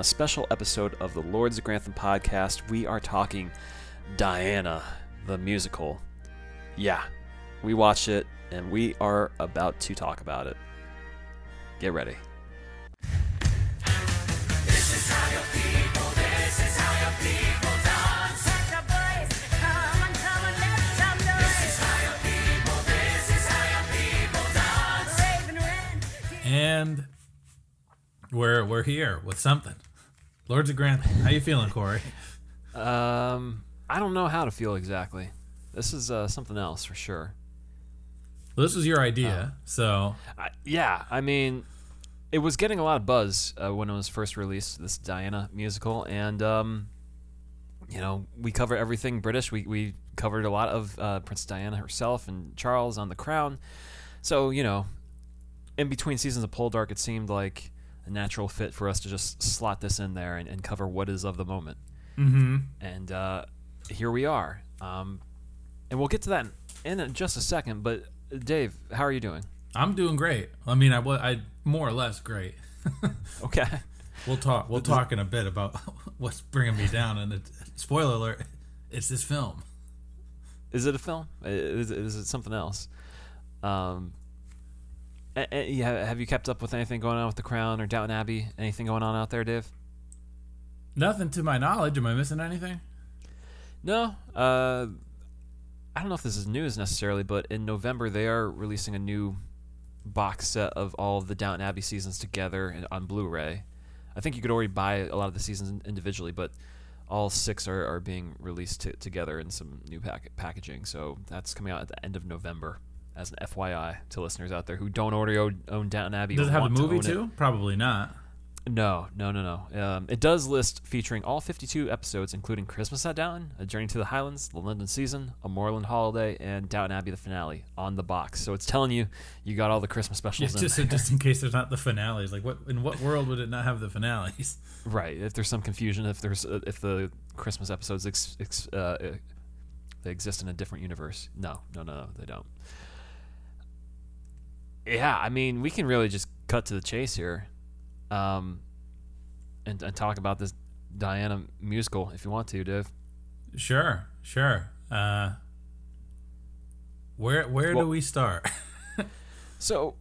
A special episode of the Lords of Grantham podcast, we are talking Diana, the musical. Yeah, we watched it, and we are about to talk about it. Get ready. And we're we're here with something. Lords of Grantham. How you feeling, Corey? Um, I don't know how to feel exactly. This is uh, something else for sure. Well, this was your idea, so I, yeah, I mean, it was getting a lot of buzz uh, when it was first released. This Diana musical, and um, you know, we cover everything British. We we covered a lot of uh, Princess Diana herself and Charles on The Crown. So you know, in between seasons of Poldark, it seemed like a natural fit for us to just slot this in there and, and cover what is of the moment. mm-hmm. And uh, here we are. Um, and we'll get to that in just a second. But Dave, how are you doing? I'm doing great. I mean, I was I more or less great. Okay. We'll talk. We'll talk in a bit about what's bringing me down. And it, spoiler alert: it's this film. Is it a film? Is, is it something else? Um, a- yeah, have you kept up with anything going on with The Crown or Downton Abbey? Anything going on out there, Dave? Nothing to my knowledge. Am I missing anything? No. Uh, I don't know if this is news necessarily, but in November they are releasing a new box set of all of the Downton Abbey seasons together on Blu-ray. I think you could already buy a lot of the seasons individually, but all six are, are being released t- together in some new pack- packaging. So that's coming out at the end of November. As an FYI to listeners out there who don't already own, own Downton Abbey, Does it have a want to movie it. too? Probably not. No, no, no, no. Um, it does list featuring all 52 episodes, including Christmas at Downton, A Journey to the Highlands, The London Season, A Moorland Holiday, and Downton Abbey the finale on the box. So it's telling you you got all the Christmas Yeah, specials in just there. just in case there's not the finales. Like, what in what world would it not have the finales? right. If there's some confusion, if there's uh, if the Christmas episodes ex, ex, uh, uh, they exist in a different universe. No, no, no, no, they don't. Yeah, I mean, we can really just cut to the chase here, um, and, and talk about this Diana musical if you want to, Dave. Sure, sure. Uh, where where Well- do we start? So,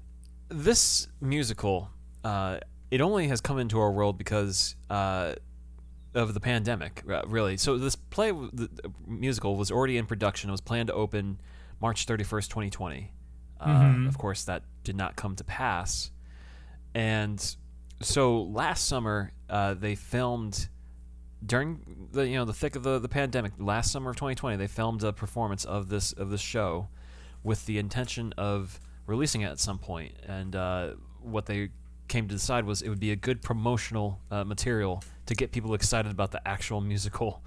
this musical, uh, it only has come into our world because uh, of the pandemic, really. So, this play, the musical, was already in production. It was planned to open March 31st, 2020. Uh. Of course, that did not come to pass. And so, last summer, uh, they filmed during the you know the thick of the, the pandemic last summer of 2020 they filmed a performance of this of this show with the intention of releasing it at some point and uh, what they came to decide was it would be a good promotional uh, material to get people excited about the actual musical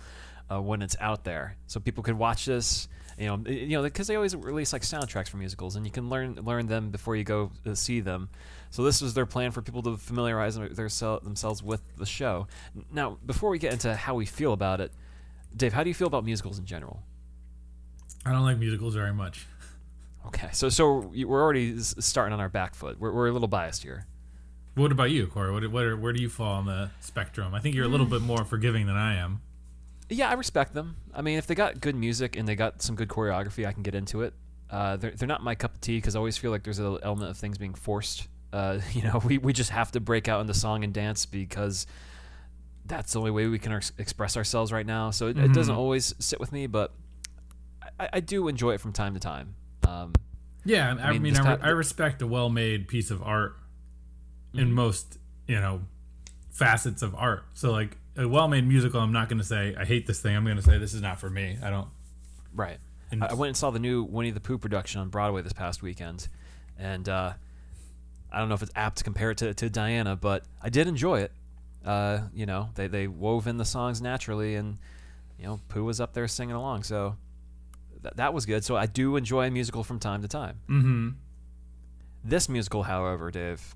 uh, when it's out there so people could watch this you know you know because they always release like soundtracks for musicals and you can learn learn them before you go uh, see them so this was their plan for people to familiarize them- their, themselves with the show now before we get into how we feel about it dave how do you feel about musicals in general I don't like musicals very much. Okay, so so we're already starting on our back foot. We're, we're a little biased here. What about you, Corey? What, what where do you fall on the spectrum? I think you're a little bit more forgiving than I am. Yeah, I respect them. I mean, if they got good music and they got some good choreography, I can get into it. Uh, they're, they're not my cup of tea because I always feel like there's an element of things being forced. Uh, you know, we, we just have to break out into song and dance because that's the only way we can ex- express ourselves right now. So it, it doesn't always sit with me, but I, I do enjoy it from time to time. Um, Yeah, I, I mean, mean, I, re- I respect a well-made piece of art in Mhm. most, you know, facets of art. So like a well-made musical, I'm not going to say I hate this thing. I'm going to say this is not for me. I don't. Right. And I went and saw the new Winnie the Pooh production on Broadway this past weekend, and uh, I don't know if it's apt to compare it to, to Diana, but I did enjoy it. Uh, you know, they they wove in the songs naturally, and you know, Pooh was up there singing along, so th- that was good. So I do enjoy a musical from time to time. Mm-hmm. This musical, however, Dave,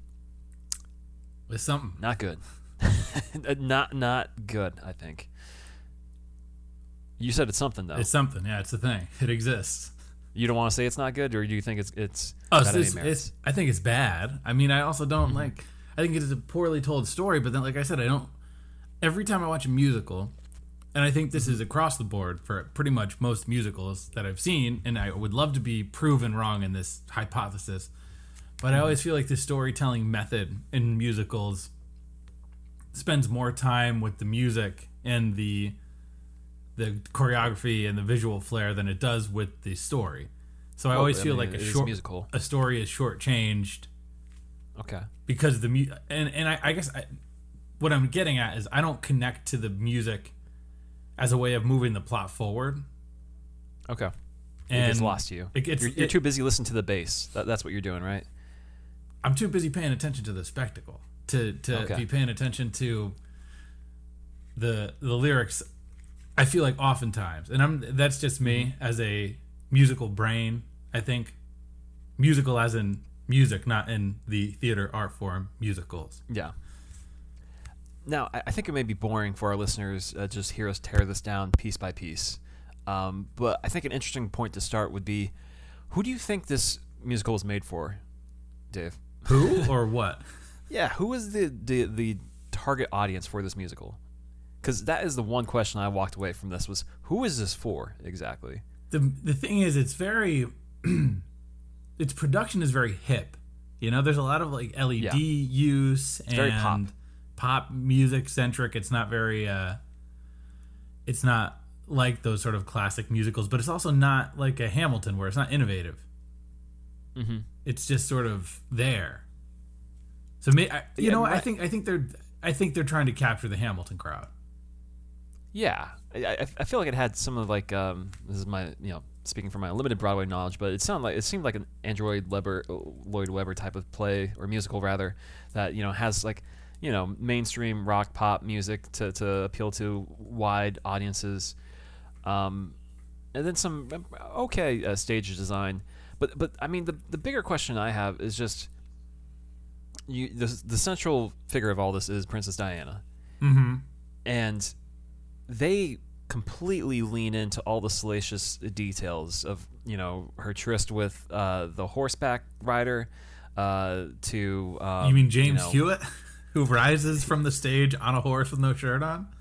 It's something. not good. Uh, not not good. I think. You said it's something though. It's something. Yeah, it's a thing. It exists. you don't want to say it's not good, or do you think it's it's Oh, got it's, it's, I think it's bad. I mean, I also don't Mm-hmm. like. I think it is a poorly told story. But then, like I said, I don't. Every time I watch a musical, and I think this mm-hmm. is across the board for pretty much most musicals that I've seen, and I would love to be proven wrong in this hypothesis. But I mm-hmm. always feel like the storytelling method in musicals spends more time with the music and the the choreography and the visual flair than it does with the story. So I Well, always I feel mean, like a short musical. a story is shortchanged Okay. because the mu- and and I, I guess I, what I'm getting at is I don't connect to the music as a way of moving the plot forward. Okay. And it gets lost to you. it gets- you're, you're it- too busy listening to the bass. That, that's what you're doing, right? I'm too busy paying attention to the spectacle to to Okay. be paying attention to the the lyrics. I feel like oftentimes, and I'm that's just me Mm-hmm. as a musical brain. I think musical as in music, not in the theater art form musicals. Yeah. Now, I I think it may be boring for our listeners uh, just hear us tear this down piece by piece. Um, but I think an interesting point to start would be, who do you think this musical was made for, Dave? Who or what? Yeah, who is the the, the target audience for this musical? Because that is the one question I walked away from this was who is this for exactly? the the thing is it's very its production is very hip you know there's a lot of like led Yeah. use and very pop. pop music centric it's not very uh it's not like those sort of classic musicals but it's also not like a hamilton where it's not innovative Mm-hmm. it's just sort of there so you Yeah, know i think i think they're i think they're trying to capture the hamilton crowd. Yeah, I, I, feel like it had some of like um, this is my you know speaking from my limited Broadway knowledge, but it sounded like it seemed like an Andrew Webber, Lloyd Webber type of play or musical rather that you know has like you know mainstream rock pop music to, to appeal to wide audiences, um, and then some um, okay uh, stage design, but but I mean the the bigger question I have is just you the the central figure of all this is Princess Diana. Mm-hmm. And they completely lean into all the salacious details of you know her tryst with uh, the horseback rider uh, to um, you mean james know, hewitt who rises from the stage on a horse with no shirt on?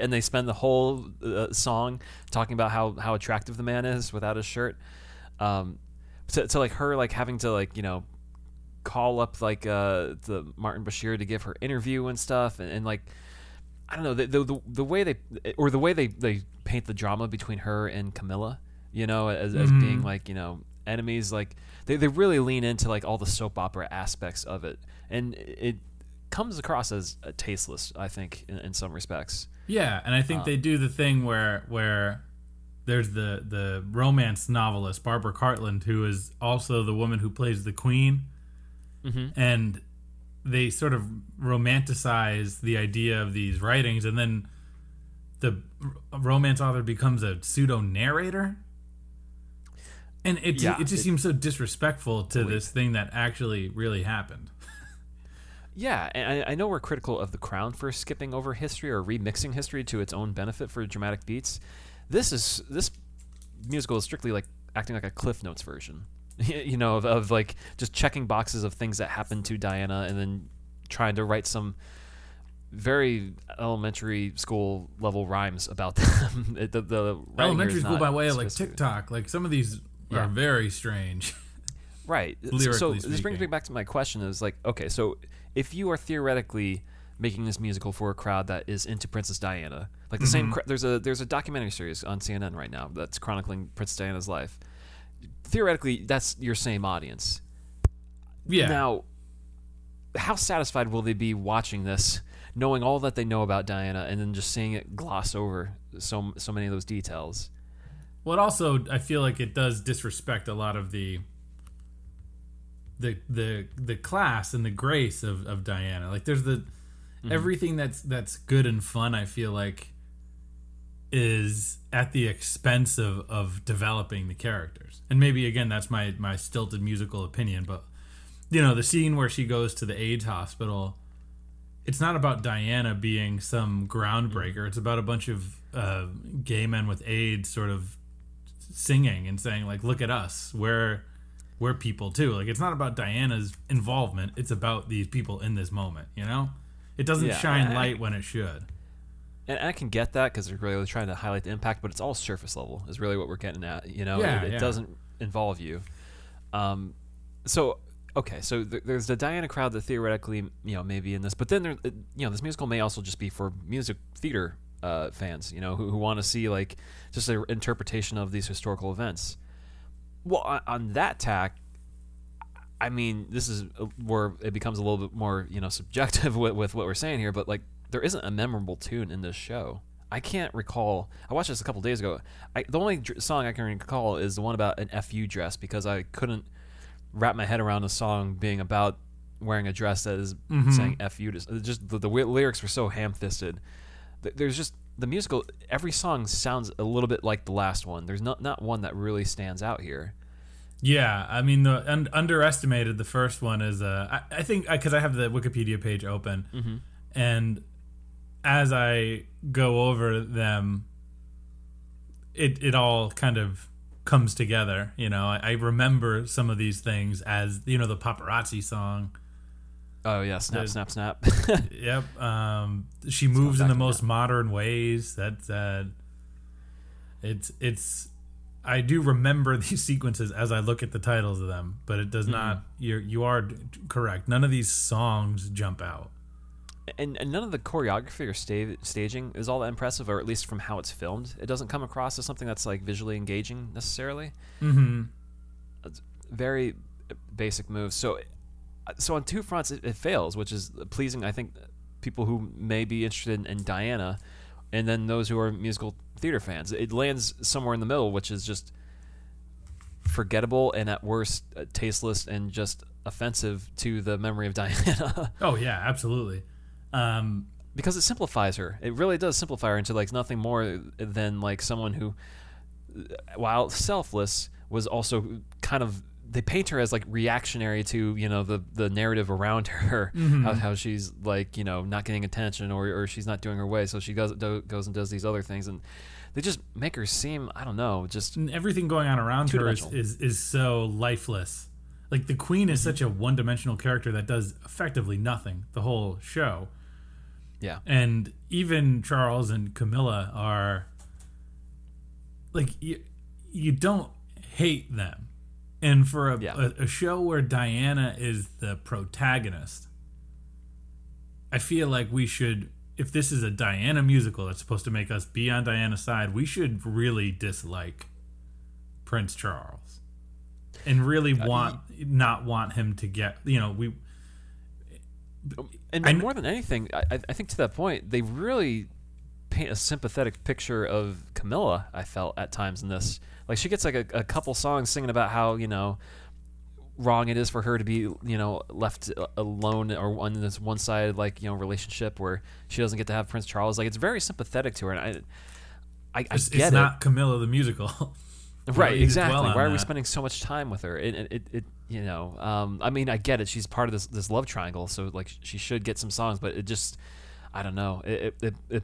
And they spend the whole uh, song talking about how, how attractive the man is without his shirt. Um, to, to like her like having to like you know call up like uh, the Martin Bashir to give her interview and stuff and, and like I don't know the, the the way they or the way they they paint the drama between her and Camilla you know as, as being like you know enemies like they, they really lean into like all the soap opera aspects of it and it comes across as uh, tasteless I think in, in some respects. Yeah, and I think they do the thing where where there's the the romance novelist Barbara Cartland who is also the woman who plays the queen, Mm-hmm. and they sort of romanticize the idea of these writings, and then the romance author becomes a pseudo narrator. And it, Yeah, it just it- seems so disrespectful to this thing that actually really happened. Yeah, and I, I know we're critical of The Crown for skipping over history or remixing history to its own benefit for dramatic beats. This is this musical is strictly like acting like a Cliff Notes version, you know, of, of like just checking boxes of things that happened to Diana and then trying to write some very elementary school level rhymes about them. The, the Elementary school by way of like. TikTok, like some of these Yeah. are very strange. Right. So- so lyrically this brings me back to my question: is like, okay, so if you are theoretically making this musical for a crowd that is into Princess Diana, like the Mm-hmm. same, there's a there's a documentary series on CNN right now that's chronicling Princess Diana's life. Theoretically, that's your same audience. Yeah. Now, how satisfied will they be watching this, knowing all that they know about Diana, and then just seeing it gloss over so so many of those details? Well, it also I feel like it does disrespect a lot of the the the the class and the grace of, of Diana. Like there's the mm-hmm. everything that's that's good and fun. I feel like is at the expense of of developing the characters. And maybe again that's my my stilted musical opinion, but you know the scene where she goes to the AIDS hospital. It's not about Diana being some groundbreaker. It's about a bunch of uh, gay men with AIDS sort of singing and saying like look at us we're we're people too. Like it's not about Diana's involvement; it's about these people in this moment. You know, it doesn't Yeah, shine I- light when it should. And I can get that because they're really trying to highlight the impact, but it's all surface level. Is really what we're getting at. You know, Yeah, it, it yeah. doesn't involve you. Um, so okay, so th- there's the Diana crowd that theoretically, you know, may be in this, but then there, you know, this musical may also just be for music theater uh, fans, you know, who, who want to see like just an interpretation of these historical events. Well, on, on that tack, I mean, this is uh, where it becomes a little bit more, you know, subjective with, with what we're saying here, but like there isn't a memorable tune in this show. I can't recall. I watched this a couple days ago. I, the only dr- song I can recall is the one about an FU dress because I couldn't wrap my head around a song being about wearing a dress that is saying "fu." Just, just the, the lyrics were so ham-fisted. Th- There's just the musical. Every song sounds a little bit like the last one. There's not not one that really stands out here. Yeah, I mean the un- underestimated. The first one is uh, I, I think because I have the Wikipedia page open, Mm-hmm. and as I go over them, it it all kind of comes together. You know, I, I remember some of these things as you know the paparazzi song. Oh yeah, snap, The- snap, snap. Yep. Um, she moves in the most modern ways. That's uh, it's it's. I do remember these sequences as I look at the titles of them, but it does not. You're you are correct. None of these songs jump out. And, and none of the choreography or sta- staging is all that impressive, or at least from how it's filmed, it doesn't come across as something that's like visually engaging necessarily. Mm-hmm. Very basic moves. So, so on two fronts, it, it fails, which is pleasing. I think people who may be interested in, in Diana, and then those who are musical theater fans. It lands somewhere in the middle, which is just forgettable and at worst tasteless and just offensive to the memory of Diana. Oh yeah, absolutely. Um, because it simplifies her. It really does simplify her into like nothing more than like someone who, while selfless, was also kind of. They paint her as like reactionary to you know the the narrative around her, how, how she's like you know not getting attention or, or she's not doing her way, so she goes do, goes and does these other things, and they just make her seem I don't know just and everything going on around her is, is is so lifeless. Like the queen is such a one-dimensional character that does effectively nothing the whole show. Yeah and even Charles and Camilla are like you, you don't hate them. And for a, Yeah. a, a show where Diana is the protagonist, I feel like we should if this is a Diana musical that's supposed to make us be on Diana's side, we should really dislike Prince Charles. And really uh, want not want him to get, you know, we and I more than anything, I, I- think to that point, they really paint a sympathetic picture of Camilla. I felt at times in this, like she gets like a, a couple songs singing about how you know wrong it is for her to be you know left alone or on this one sided like you know relationship where she doesn't get to have Prince Charles. Like it's very sympathetic to her, and I, I, I it's, get it's it. not Camilla the musical. right exactly. why are we spending so much time with her? It, it, it, you know um, i mean i get it. She's part of this this love triangle so like she should get some songs but it just i don't know. It, it, it, it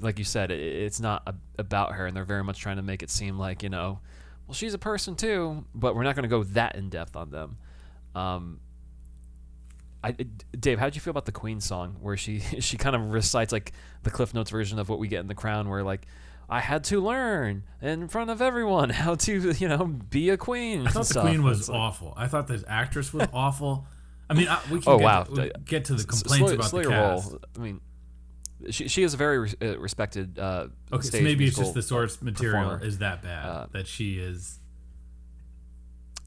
like you said it, it's not a, about her and they're very much trying to make it seem like you know well she's a person too but we're not going to go that in depth on them. Um, I, Dave, how did you feel about the Queen song where she she kind of recites like the Cliff Notes version of what we get in The Crown, where like I had to learn in front of everyone how to you know be a queen. I thought the queen was awful. I thought the actress was awful. I mean, I, we can Oh, get, wow. to, we get to the complaints about the cast. I mean, she she is a very res- uh, respected. Uh, Okay, so maybe it's just the source material performer. is that bad Uh, that she is.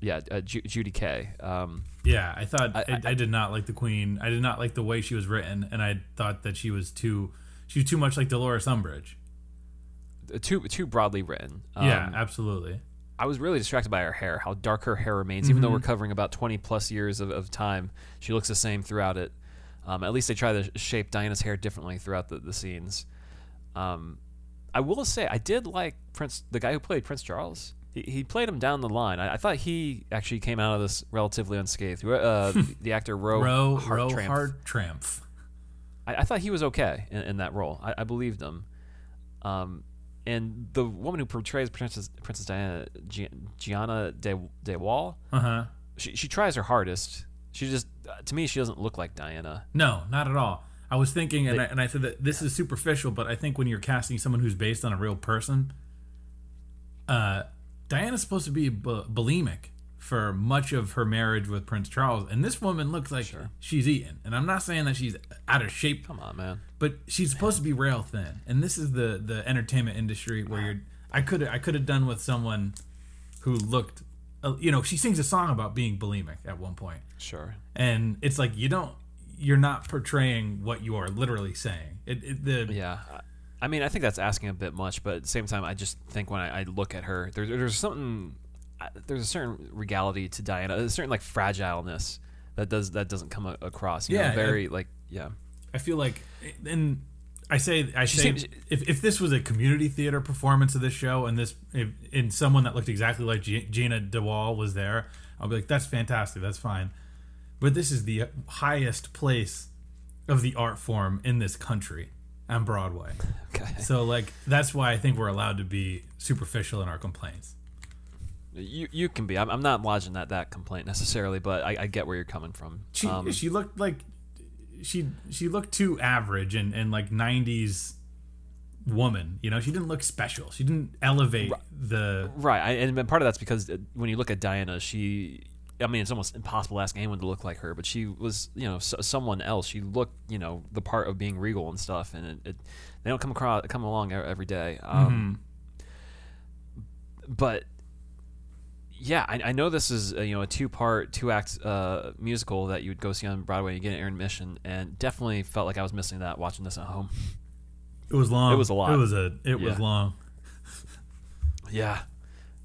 Yeah, uh, Ju- Judy Kaye. Um, Yeah, I thought I- I, I, did not like the queen. I did not like the way she was written, and I thought that she was too she was too much like Dolores Umbridge. Too too broadly written. Um, yeah, absolutely. I was really distracted by her hair, how dark her hair remains, even though Mm-hmm. we're covering about 20 plus years of, of time. She looks the same throughout it. Um, at least they try to shape Diana's hair differently throughout the, the scenes. Um, I will say, I did like Prince, the guy who played Prince Charles. He, he played him down the line. I, I thought he actually came out of this relatively unscathed. Uh, the, the actor Ro, Roe Hartrampf. Row Hard Triumph. I, I thought he was okay in, in that role. I, I believed him. Um, and the woman who portrays Princess Princess Diana, Jeanna De De Waal, Uh huh. she she tries her hardest. She just uh, to me she doesn't look like Diana. No, not at all. I was thinking, and, They- I, and I said that this is superficial, but I think when you're casting someone who's based on a real person, uh, Diana's supposed to be bu- bulimic for much of her marriage with Prince Charles, and this woman looks like she's eating. And I'm not saying that she's out of shape, Come on, man. but she's supposed to be rail thin. And this is the the entertainment industry where you're. I could I could have done with someone who looked, uh, you know, she sings a song about being bulimic at one point Sure. and it's like you don't you're not portraying what you are literally saying it, it the Yeah. I- mean, I think that's asking a bit much, but at the same time, I just think when I, I look at her, there, there's something, there's a certain regality to Diana, a certain like fragileness that does that doesn't come a- across. You Yeah, know, very like yeah. i feel like and i say i She say seems- if, if this was a community theater performance of this show and this if, and someone that looked exactly like G- gina de Waal was there i'll be like that's fantastic that's fine but this is the highest place of the art form in this country on broadway Okay. so like that's why i think we're allowed to be superficial in our complaints You you can be. I'm, I'm not lodging that that complaint necessarily, but I, I get where you're coming from. She Um, she looked like she she looked too average and and like '90s woman. You know, she didn't look special. She didn't elevate the. Right, I, and part of that's because uh, when you look at Diana, she, I mean, it's almost impossible to ask anyone to look like her, but she was, you know, s someone else. She looked, you know, the part of being regal and stuff, and it, it they don't come across come along every day. Um, But yeah, I, I know this is a, you know a two part, two act uh, musical that you would go see on Broadway. You get an intermission, and definitely felt like I was missing that watching this at home. It was long. It was a lot. It was a. It was long. Yeah,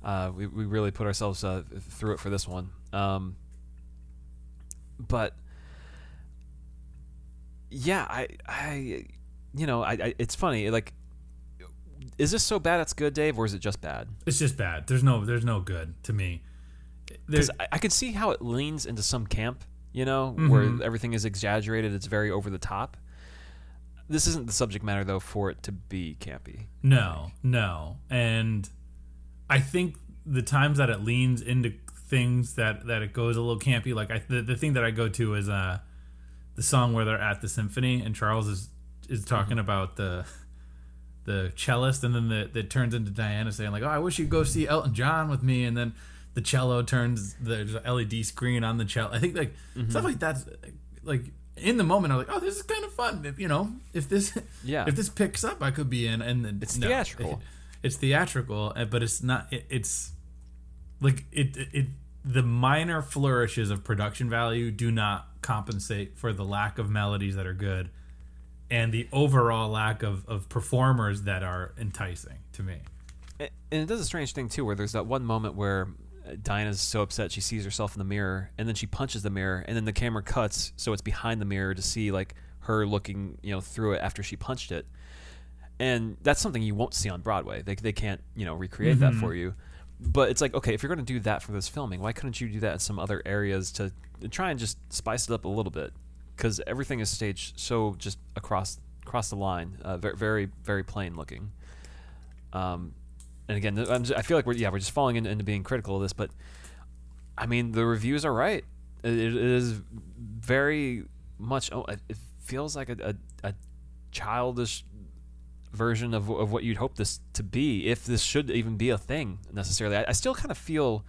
uh, we we really put ourselves uh, through it for this one. Um, but yeah, I I you know I, I it's funny like is this so bad it's good, Dave, or is it just bad? It's just bad. There's no. There's no good to me. Because I, I could see how it leans into some camp, you know, Mhm. where everything is exaggerated. It's very over the top. This isn't the subject matter though for it to be campy. No, no. And I think the times that it leans into things that that it goes a little campy, like I the, the thing that I go to is uh the song where they're at the symphony and Charles is is talking about the the cellist and then the that turns into Diana saying like, "Oh, I wish you'd go see Elton John with me." And then the cello turns there's a LED screen on the cello. I think like stuff like that's like in the moment I'm like, "Oh, this is kind of fun." If, you know, if this Yeah. if this picks up, I could be in. And then It's no. theatrical. it's theatrical, uh, but it's not. It, it's like it, it. It the minor flourishes of production value do not compensate for the lack of melodies that are good, and the overall lack of of performers that are enticing to me. And it does a strange thing too, where there's that one moment where uh, Diana's so upset she sees herself in the mirror, and then she punches the mirror, and then the camera cuts so it's behind the mirror to see like her looking, you know, through it after she punched it. And that's something you won't see on Broadway. They they can't you know recreate that for you. But it's like okay, if you're going to do that for this filming, why couldn't you do that in some other areas to try and just spice it up a little bit? Because everything is staged so just across across the line, uh, very very very plain looking. Um, and again, just, I feel like we're yeah we're just falling into, into being critical of this, but I mean the reviews are right. It, it is very much. Oh, it it feels like a, a, a childish version of, of what you'd hope this to be, if this should even be a thing necessarily. I, I still kind of feel,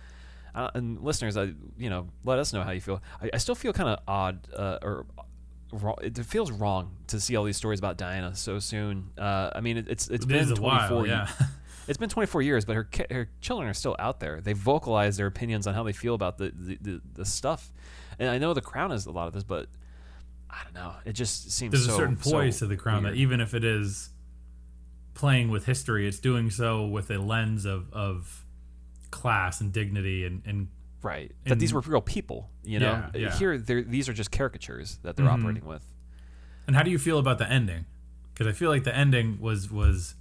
uh, and listeners, I you know let us know how you feel. I, I still feel kind of odd uh, or. Wrong. It feels wrong to see all these stories about Diana so soon. Uh, I mean, it, it's it's it been 24 while, yeah. it's been 24 years, but her ki- her children are still out there. They vocalize their opinions on how they feel about the the, the, the stuff. And I know the crown is a lot of this, but I don't know. It just seems There's so, a certain poise so to the crown weird. that even if it is playing with history, it's doing so with a lens of of class and dignity and and right that these were real people. You know, Yeah, yeah. here they're, these are just caricatures that they're Mhm. operating with. And how do you feel about the ending? Because I feel like the ending was was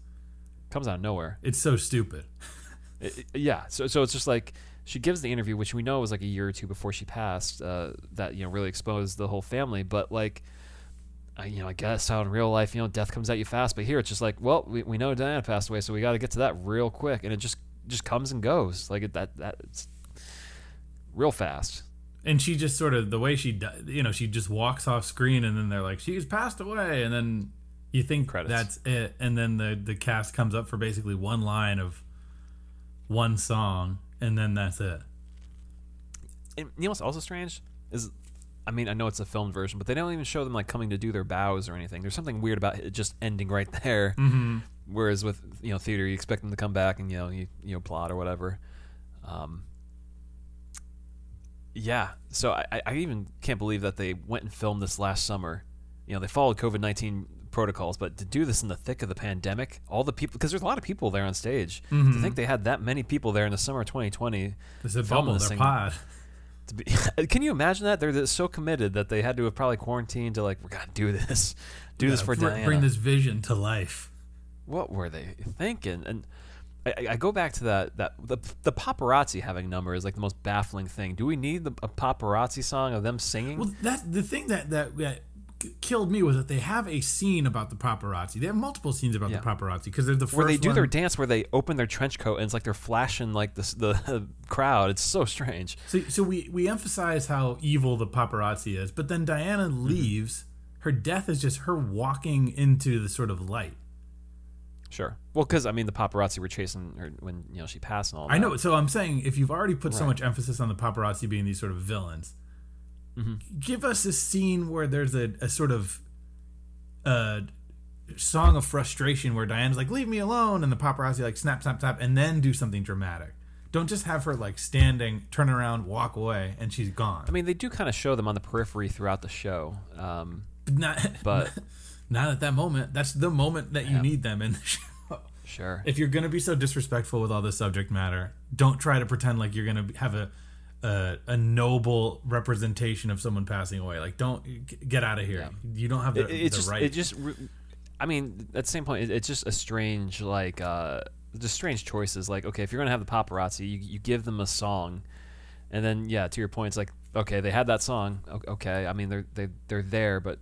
Comes out of nowhere. it's so stupid. It- it- yeah. So so it's just like she gives the interview, which we know was like a year or two before she passed. Uh, that you know really exposed the whole family, but like. I, you know, I guess how in real life, you know, death comes at you fast. But here, it's just like, well, we, we know Diana passed away, so we got to get to that real quick, and it just just comes and goes like it, that. That it's real fast. and she just sort of the way she you know she just walks off screen and then they're like she's passed away and then you think Credits. that's it and then the the cast comes up for basically one line of one song and then that's it And you know what's also strange is, I mean, I know it's a filmed version, but they don't even show them like coming to do their bows or anything. There's something weird about it just ending right there. Mm-hmm. Whereas with you know theater, you expect them to come back and you know you you know plot or whatever. Um, yeah, so I, I- even can't believe that they went and filmed this last summer. You know, they followed COVID nineteen protocols, but to do this in the thick of the pandemic, all the people because there's a lot of people there on stage. To think they had that many people there in the summer of 2020 this is Filming bubble this their thing- pod be, can you imagine that they're so committed that they had to have probably quarantined to like we gotta do this, do this for br- Diana. bring this vision to life what were they thinking? And I, I- go back to that that the, the paparazzi having number is like the most baffling thing. Do we need the, a paparazzi song of them singing? Well, that's the thing that that, that killed me was that they have a scene about the paparazzi. They have multiple scenes about Yeah. the paparazzi because they're the first where they do one. their dance where they open their trench coat and it's like they're flashing like this the crowd. It's so strange. So, so we we emphasize how evil the paparazzi is, but then Diana Mm-hmm. leaves. Her death is just her walking into the sort of light. Sure. Well, because I mean the paparazzi were chasing her when you know she passed and all. That. I know. So I'm saying, if you've already put so much emphasis on the paparazzi being these sort of villains, Mm-hmm. give us a scene where there's a, a sort of uh, song of frustration where Diane's like, "Leave me alone," and the paparazzi like snap, snap, snap, and then do something dramatic. Don't just have her like standing, turn around, walk away, and she's gone. I mean they do kind of show them on the periphery throughout the show. Um, not, but not at that moment. That's the moment that you Yeah. need them in the show. sure. if you're gonna be so disrespectful with all this subject matter, don't try to pretend like you're gonna have a a, a noble representation of someone passing away. Like, don't g- get out of here. You don't have the, it, it's the just right. it just i mean at the same point it, it's just a strange like uh just strange choices like okay if you're gonna have the paparazzi you, you give them a song and then yeah to your point it's like okay they had that song okay i mean they're they, they're there but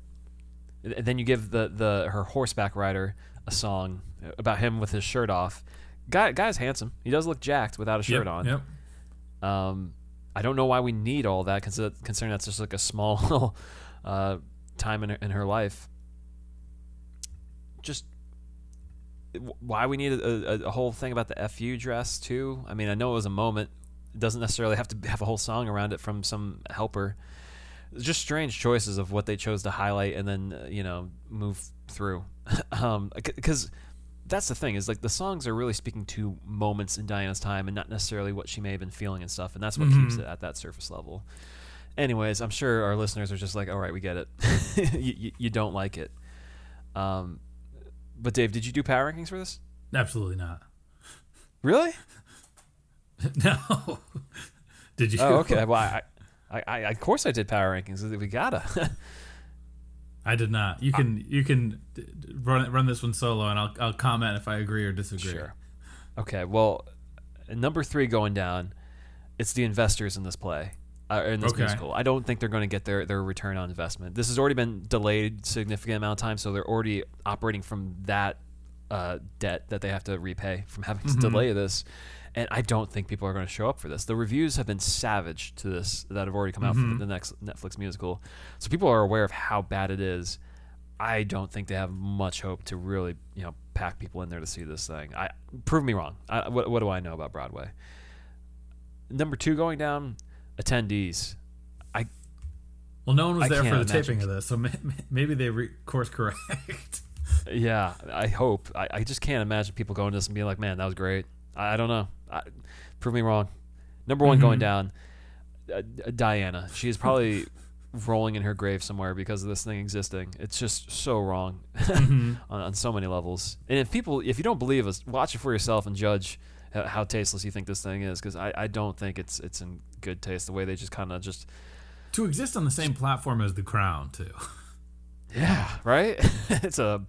and then you give the the her horseback rider a song about him with his shirt off guy guy's handsome he does look jacked without a shirt yep, on Yep. um, I don't know why we need all that, consider- considering that's just like a small uh, time in her, in her life. Just why we need a, a, a whole thing about the fu dress too. I mean, I know it was a moment. It doesn't necessarily have to have a whole song around it from some helper. Just strange choices of what they chose to highlight and then uh, you know move through. um, because that's the thing is like the songs are really speaking to moments in Diana's time and not necessarily what she may have been feeling and stuff, and that's what keeps it at that surface level. Anyways, I'm sure our listeners are just like, all right, we get it. you, you, you don't like it. Um, but Dave, did you do power rankings for this? Absolutely not. Really? no. Did you? Oh, okay. Well, I, I, I, of course I did power rankings. We gotta. I did not. You can you can d- d- run run this one solo, and I'll I'll comment if I agree or disagree. Sure. Okay. Well, number three going down. It's the investors in this play, uh, in this Okay. musical. I don't think they're going to get their their return on investment. This has already been delayed significant amount of time, so they're already operating from that uh, debt that they have to repay from having to delay this. And I don't think people are going to show up for this. The reviews have been savage to this that have already come out for mm-hmm. the next Netflix musical, so people are aware of how bad it is. I don't think they have much hope to really, you know, pack people in there to see this thing. I prove me wrong. I, what, what do I know about Broadway? Number two going down, attendees. I Well, no one was I there for the can't taping of this, so may- may- maybe they re- course correct. yeah, I hope. I, I just can't imagine people going to this and being like, "Man, that was great." I don't know. I, prove me wrong. Number one going down, uh, uh, Diana. She is probably rolling in her grave somewhere because of this thing existing. It's just so wrong on, on so many levels. And if people, if you don't believe us, watch it for yourself and judge h- how tasteless you think this thing is, because I, I don't think it's it's in good taste the way they just kind of just to exist on the same platform as The Crown, too. yeah right. it's a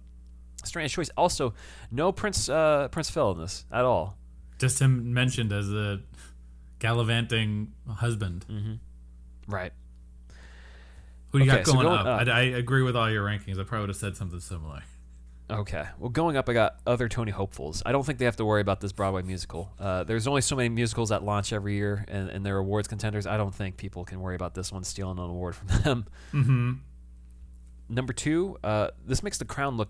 strange choice. Also, no Prince uh, Prince Phil in this at all. Just him mentioned as a gallivanting husband. Right. Who do you Okay, got so going going up? up. I, I agree with all your rankings. I probably would have said something similar. Okay. Well, going up, I got other Tony Hopefuls. I don't think they have to worry about this Broadway musical. Uh, there's only so many musicals that launch every year, and, and they're awards contenders. I don't think people can worry about this one stealing an award from them. Mm-hmm. Number two, uh, this makes The Crown look,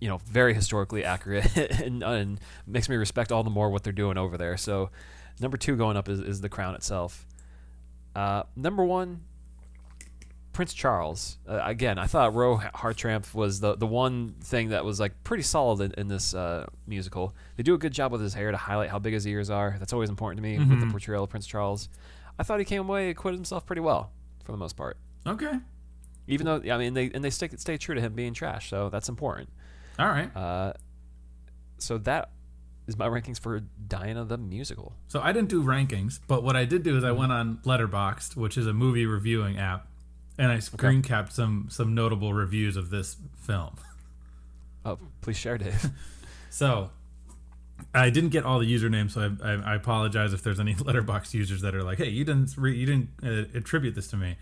you know, very historically accurate, and, and makes me respect all the more what they're doing over there. So, number two going up is, is The Crown itself. Uh, number one, Prince Charles. Uh, again, I thought Roe Hartrampf was the the one thing that was like pretty solid in, in this uh, musical. They do a good job with his hair to highlight how big his ears are. That's always important to me with the Mhm. portrayal of Prince Charles. I thought he came away acquitted himself pretty well for the most part. Okay. Even though I mean they and they stick stay true to him being trash, so that's important. All right. Uh, so that is my rankings for Diana the musical. So I didn't do rankings, but what I did do is I went on Letterboxd, which is a movie reviewing app, and I screen capped some some notable reviews of this film. Oh, please share, Dave. So I didn't get all the usernames, so I, I, I apologize if there's any Letterboxd users that are like, "Hey, you didn't re- you didn't uh, attribute this to me."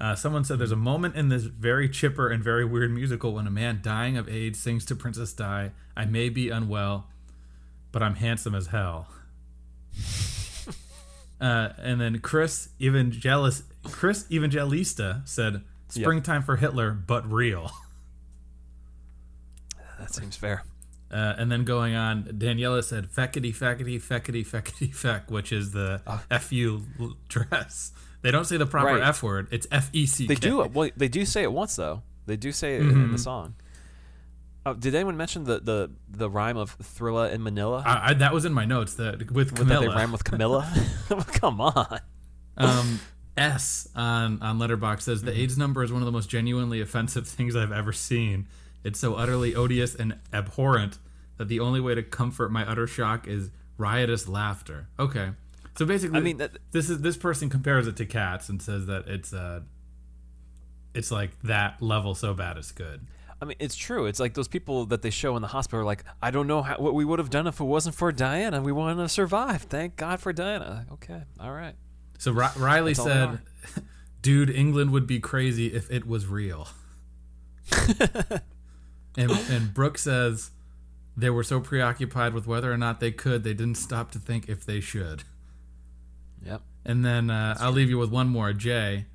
Uh, someone said there's a moment in this very chipper and very weird musical when a man dying of AIDS sings to Princess Di, "I may be unwell, but I'm handsome as hell." uh, and then Chris Evangelis Chris Evangelista said, "Springtime for Hitler, but real." that seems fair. Uh, and then going on, Daniela said feckety feckety feckety feckety feck, which is the fu dress. They don't say the proper Right. f word. It's f e c. They do. Well, they do say it once though. They do say it in Mm-hmm. the song. Oh, did anyone mention the, the, the rhyme of Thrilla in Manila? I, I, that was in my notes. That with Camilla. that they rhyme with Camilla? Come on. um, S on on Letterboxd says Mm-hmm. the AIDS number is one of the most genuinely offensive things I've ever seen. It's so utterly odious and abhorrent that the only way to comfort my utter shock is riotous laughter. Okay, so basically, I mean, that, this is this person compares it to cats and says that it's uh it's like that level so bad it's good. I mean, it's true. It's like those people that they show in the hospital are like, I don't know how, what we would have done if it wasn't for Diana. We wanted to survive. Thank God for Diana. Okay. All right. So Ri- Riley That's said, "Dude, England would be crazy if it was real." and and Brooke says, "They were so preoccupied with whether or not they could, they didn't stop to think if they should." Yep. And then uh, I'll leave you with one more. Jay,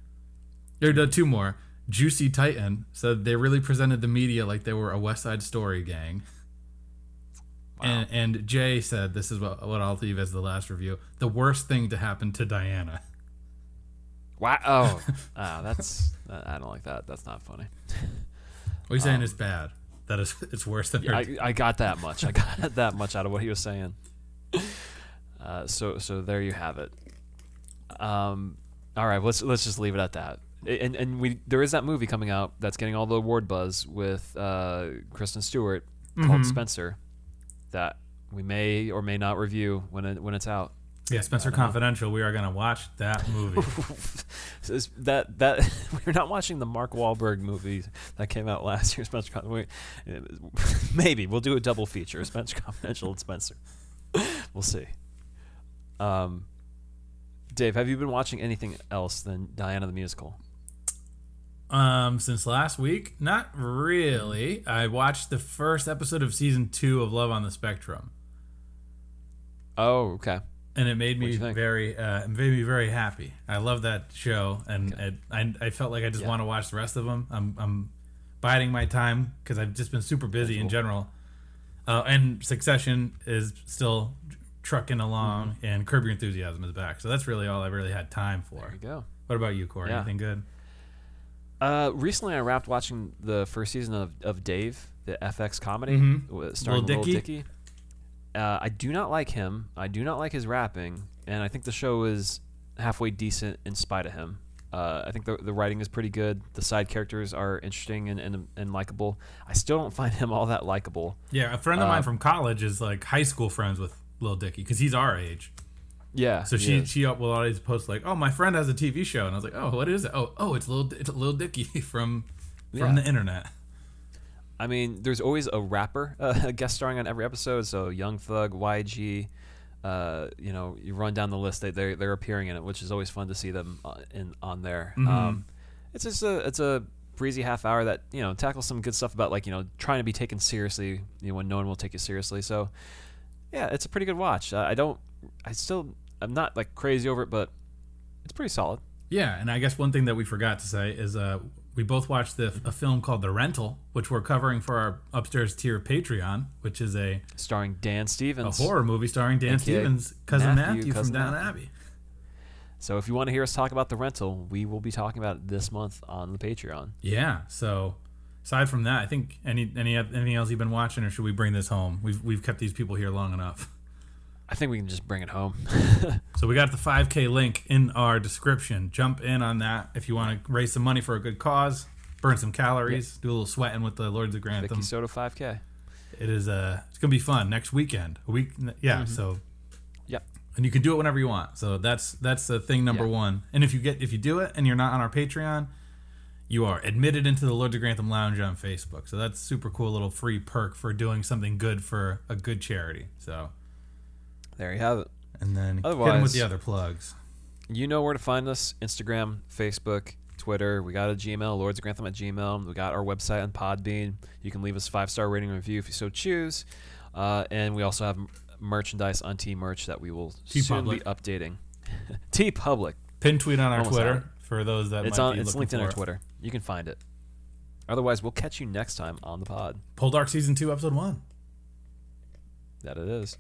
or no, two more. Juicy Titan said they really presented the media like they were a West Side Story gang. And, and Jay said, "This is what, what I'll leave as the last review. The worst thing to happen to Diana." Wow. Oh, ah, that's, I don't like that. That's not funny. What are you saying is bad? That is, it's worse than her. I, I got that much. I got that much out of what he was saying. Uh, so so there you have it. Um, all right, let's let's just leave it at that. And and we there is that movie coming out that's getting all the award buzz with uh, Kristen Stewart called Mhm. Spencer that we may or may not review when it when it's out. yeah, Spencer Confidential. We are gonna watch that movie. That that we're not watching the Mark Wahlberg movie that came out last year. Spencer, Con- we- maybe we'll do a double feature: Spencer Confidential and Spencer. We'll see. Um, Dave, have you been watching anything else than Diana the musical? um, since last week, not really. I watched the first episode of season two of Love on the Spectrum, Oh, okay. and it made me very, uh, it made me very happy. I love that show, and it, I, I felt like I just Yeah. want to watch the rest of them. I'm, I'm biding my time because I've just been super busy in general. Uh, and Succession is still trucking along, Mm-hmm. and Curb Your Enthusiasm is back. So that's really all I really had time for. There you go. What about you, Corey? Yeah. Anything good? Uh, recently, I wrapped watching the first season of, of Dave, the FX comedy Mhm. starring Lil Dicky? Dicky. Uh, I do not like him. I do not like his rapping, and I think the show is halfway decent in spite of him. Uh, I think the, the writing is pretty good. The side characters are interesting and, and, and likable. I still don't find him all that likable. Yeah, a friend of Uh, mine from college is like high school friends with Lil Dicky because he's our age. Yeah. So she she will always post like, "Oh, my friend has a TV show," and I was like, "Oh, what is it? Oh, oh, it's Lil it's Lil Dicky from from Yeah. the internet." I mean, there's always a rapper uh, guest starring on every episode. So Young Thug, YG, uh, you know, you run down the list. They they're, they're appearing in it, which is always fun to see them uh, in on there. Mhm. Um, it's just a it's a breezy half hour that you know tackles some good stuff about like you know trying to be taken seriously you know when no one will take you seriously so yeah it's a pretty good watch uh, i don't i still i'm not like crazy over it but it's pretty solid Yeah, and I guess one thing that we forgot to say is uh, we both watched the, a film called The Rental, which we're covering for our upstairs tier Patreon, which is a, starring dan Stevens, a horror movie starring Dan Stevens' cousin Matthew, Matthew, from cousin Down Matthew. Abbey. so if you want to hear us talk about the rental we will be talking about it this month on the patreon Yeah. So aside from that, I think any any anything else you've been watching, or should we bring this home? We've we've kept these people here long enough. i think we can just bring it home So we got the 5K link in our description. Jump in on that if you want to raise some money for a good cause, burn some calories, do a little sweating with the Lords of Grantham. vicky soda 5k It is uh it's gonna be fun next weekend. A week, yeah. So yep and you can do it whenever you want. So that's that's the thing number Yeah. one. And if you get if you do it and you're not on our Patreon, you are admitted into the Lords of Grantham Lounge on Facebook. So that's super cool little free perk for doing something good for a good charity. So there you have it. and then hit Otherwise- with the other plugs. you know where to find us instagram facebook twitter. We got a gmail lords of grantham at gmail. We got our website on podbean. You can leave us a five star rating and review if you so choose. Uh, and we also have m- merchandise on t merch that we will soon be updating. TeePublic. Pin tweet on our Almost Twitter for those that it's might on be it's looking linked in our it. twitter you can find it. Otherwise we'll catch you next time on the pod. Poldark season two, episode one. that it is